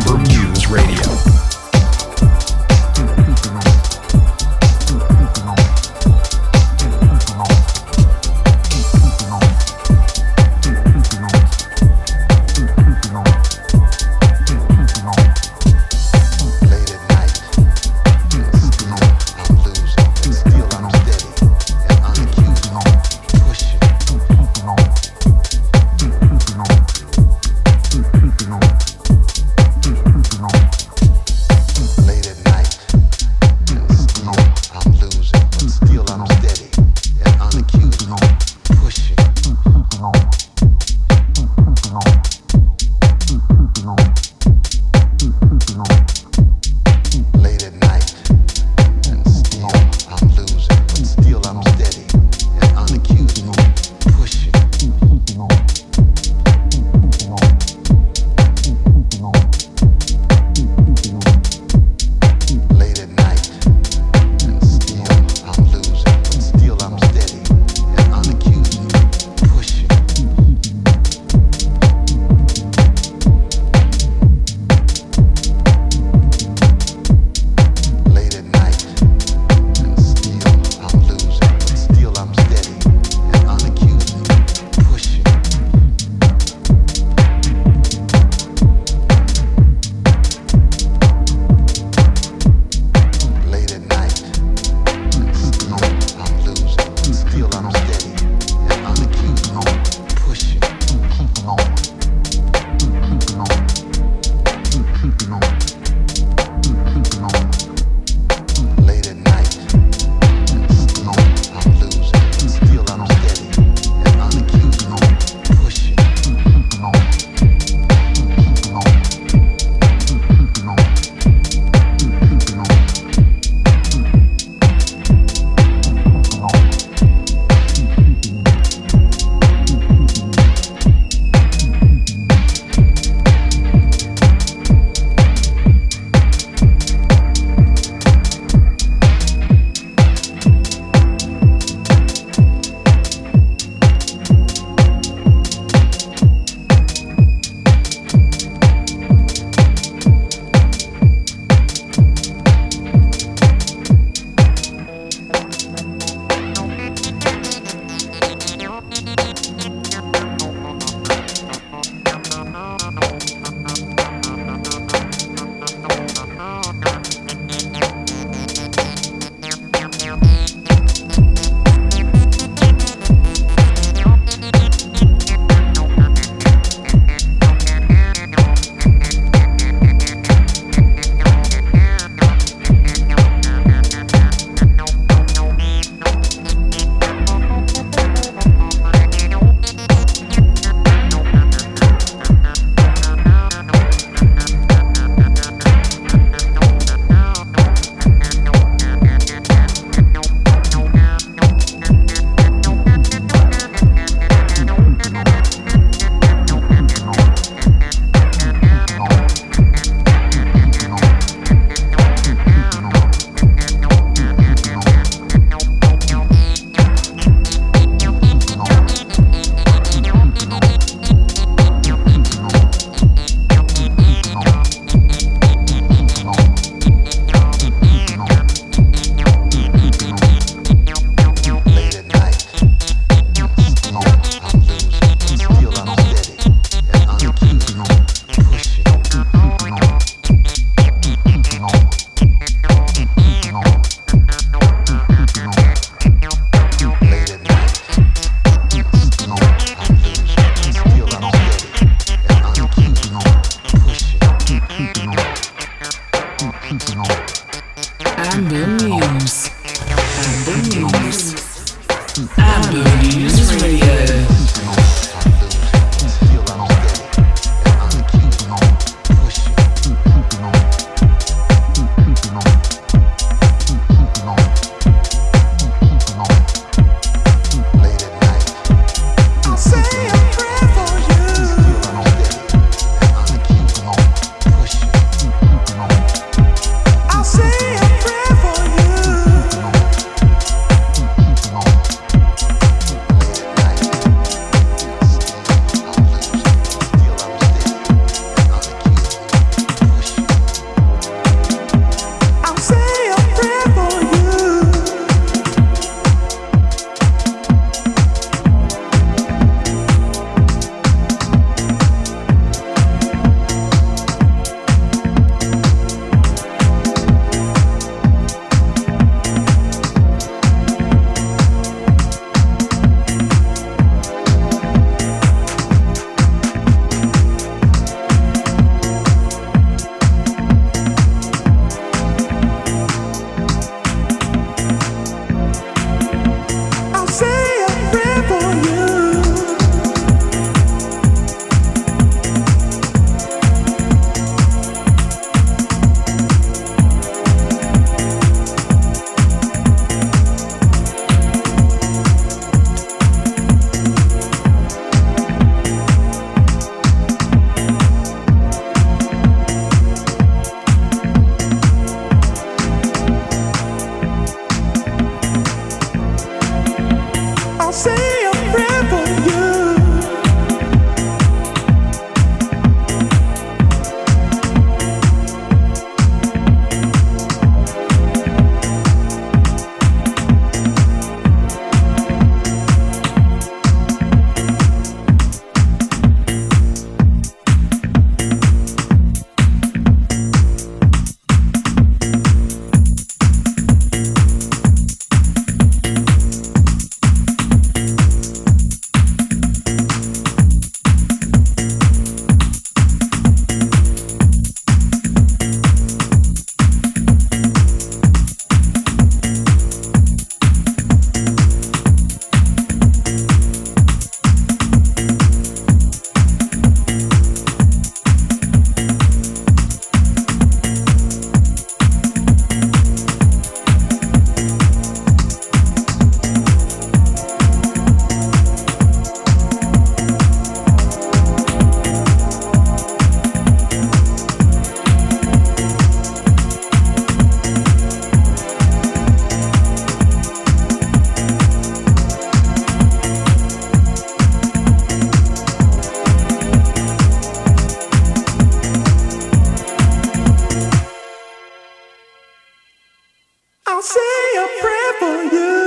Amber Muse Radio. I'll say a prayer for you.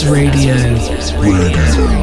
Radio. Radio.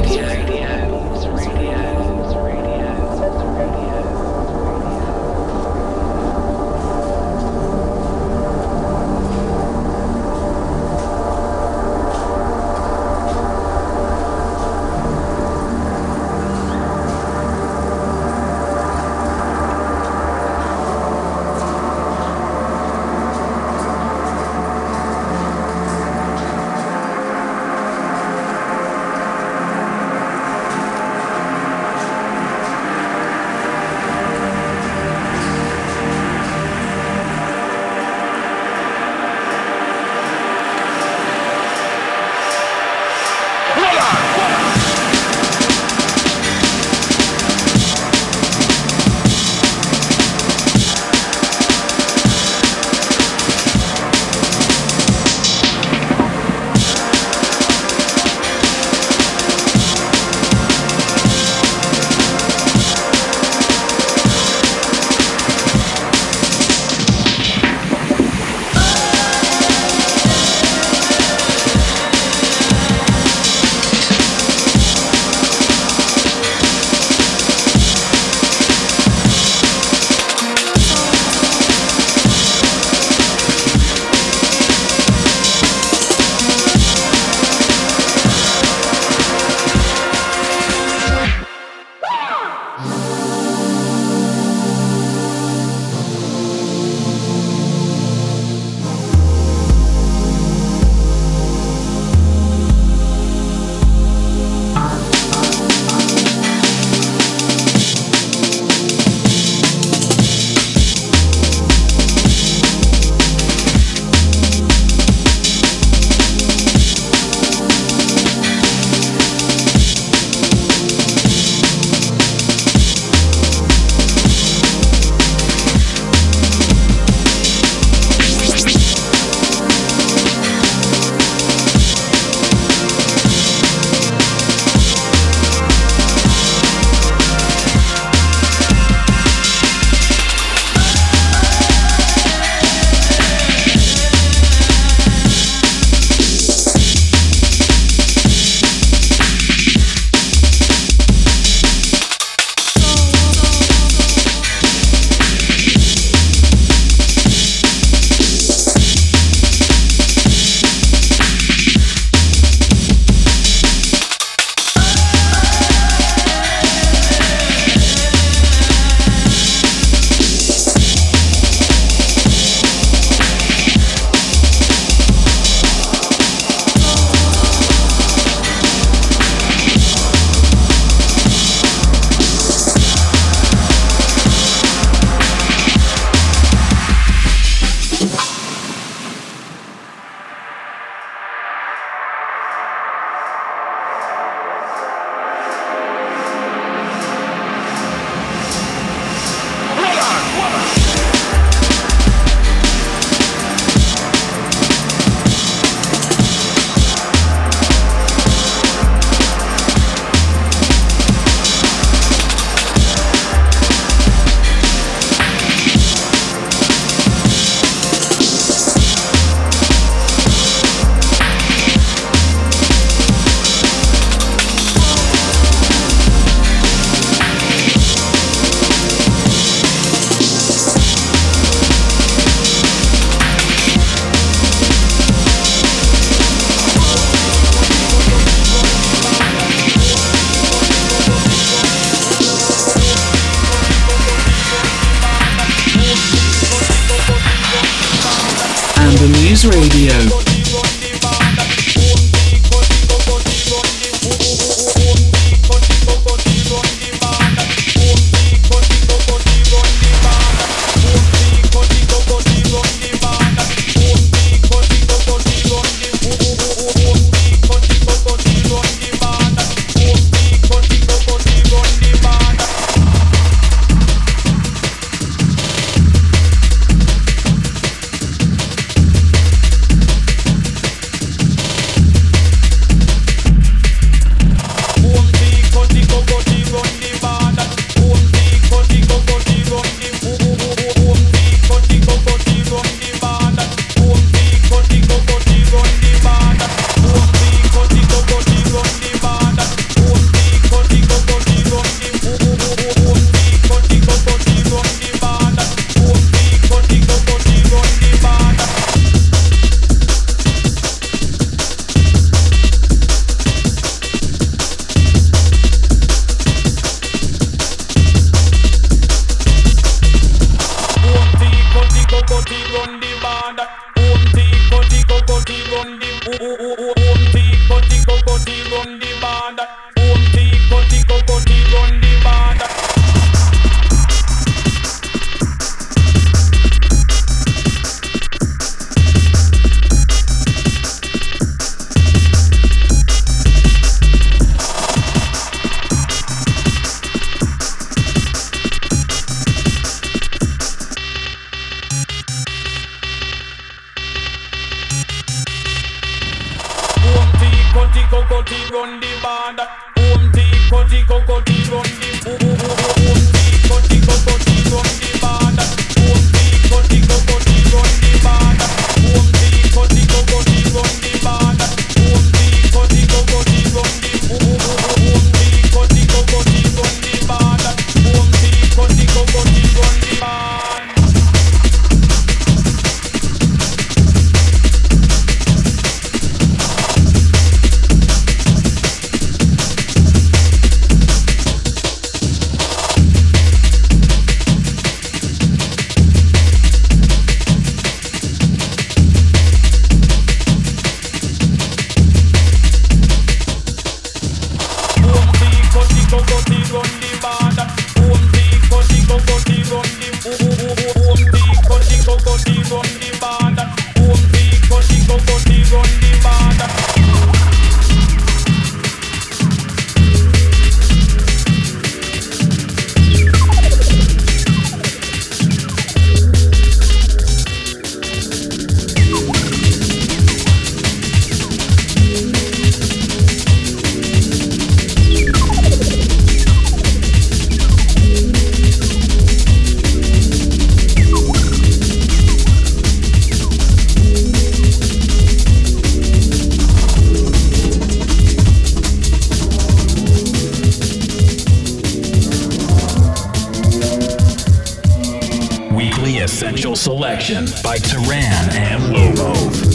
Selection by Taran and Lobo.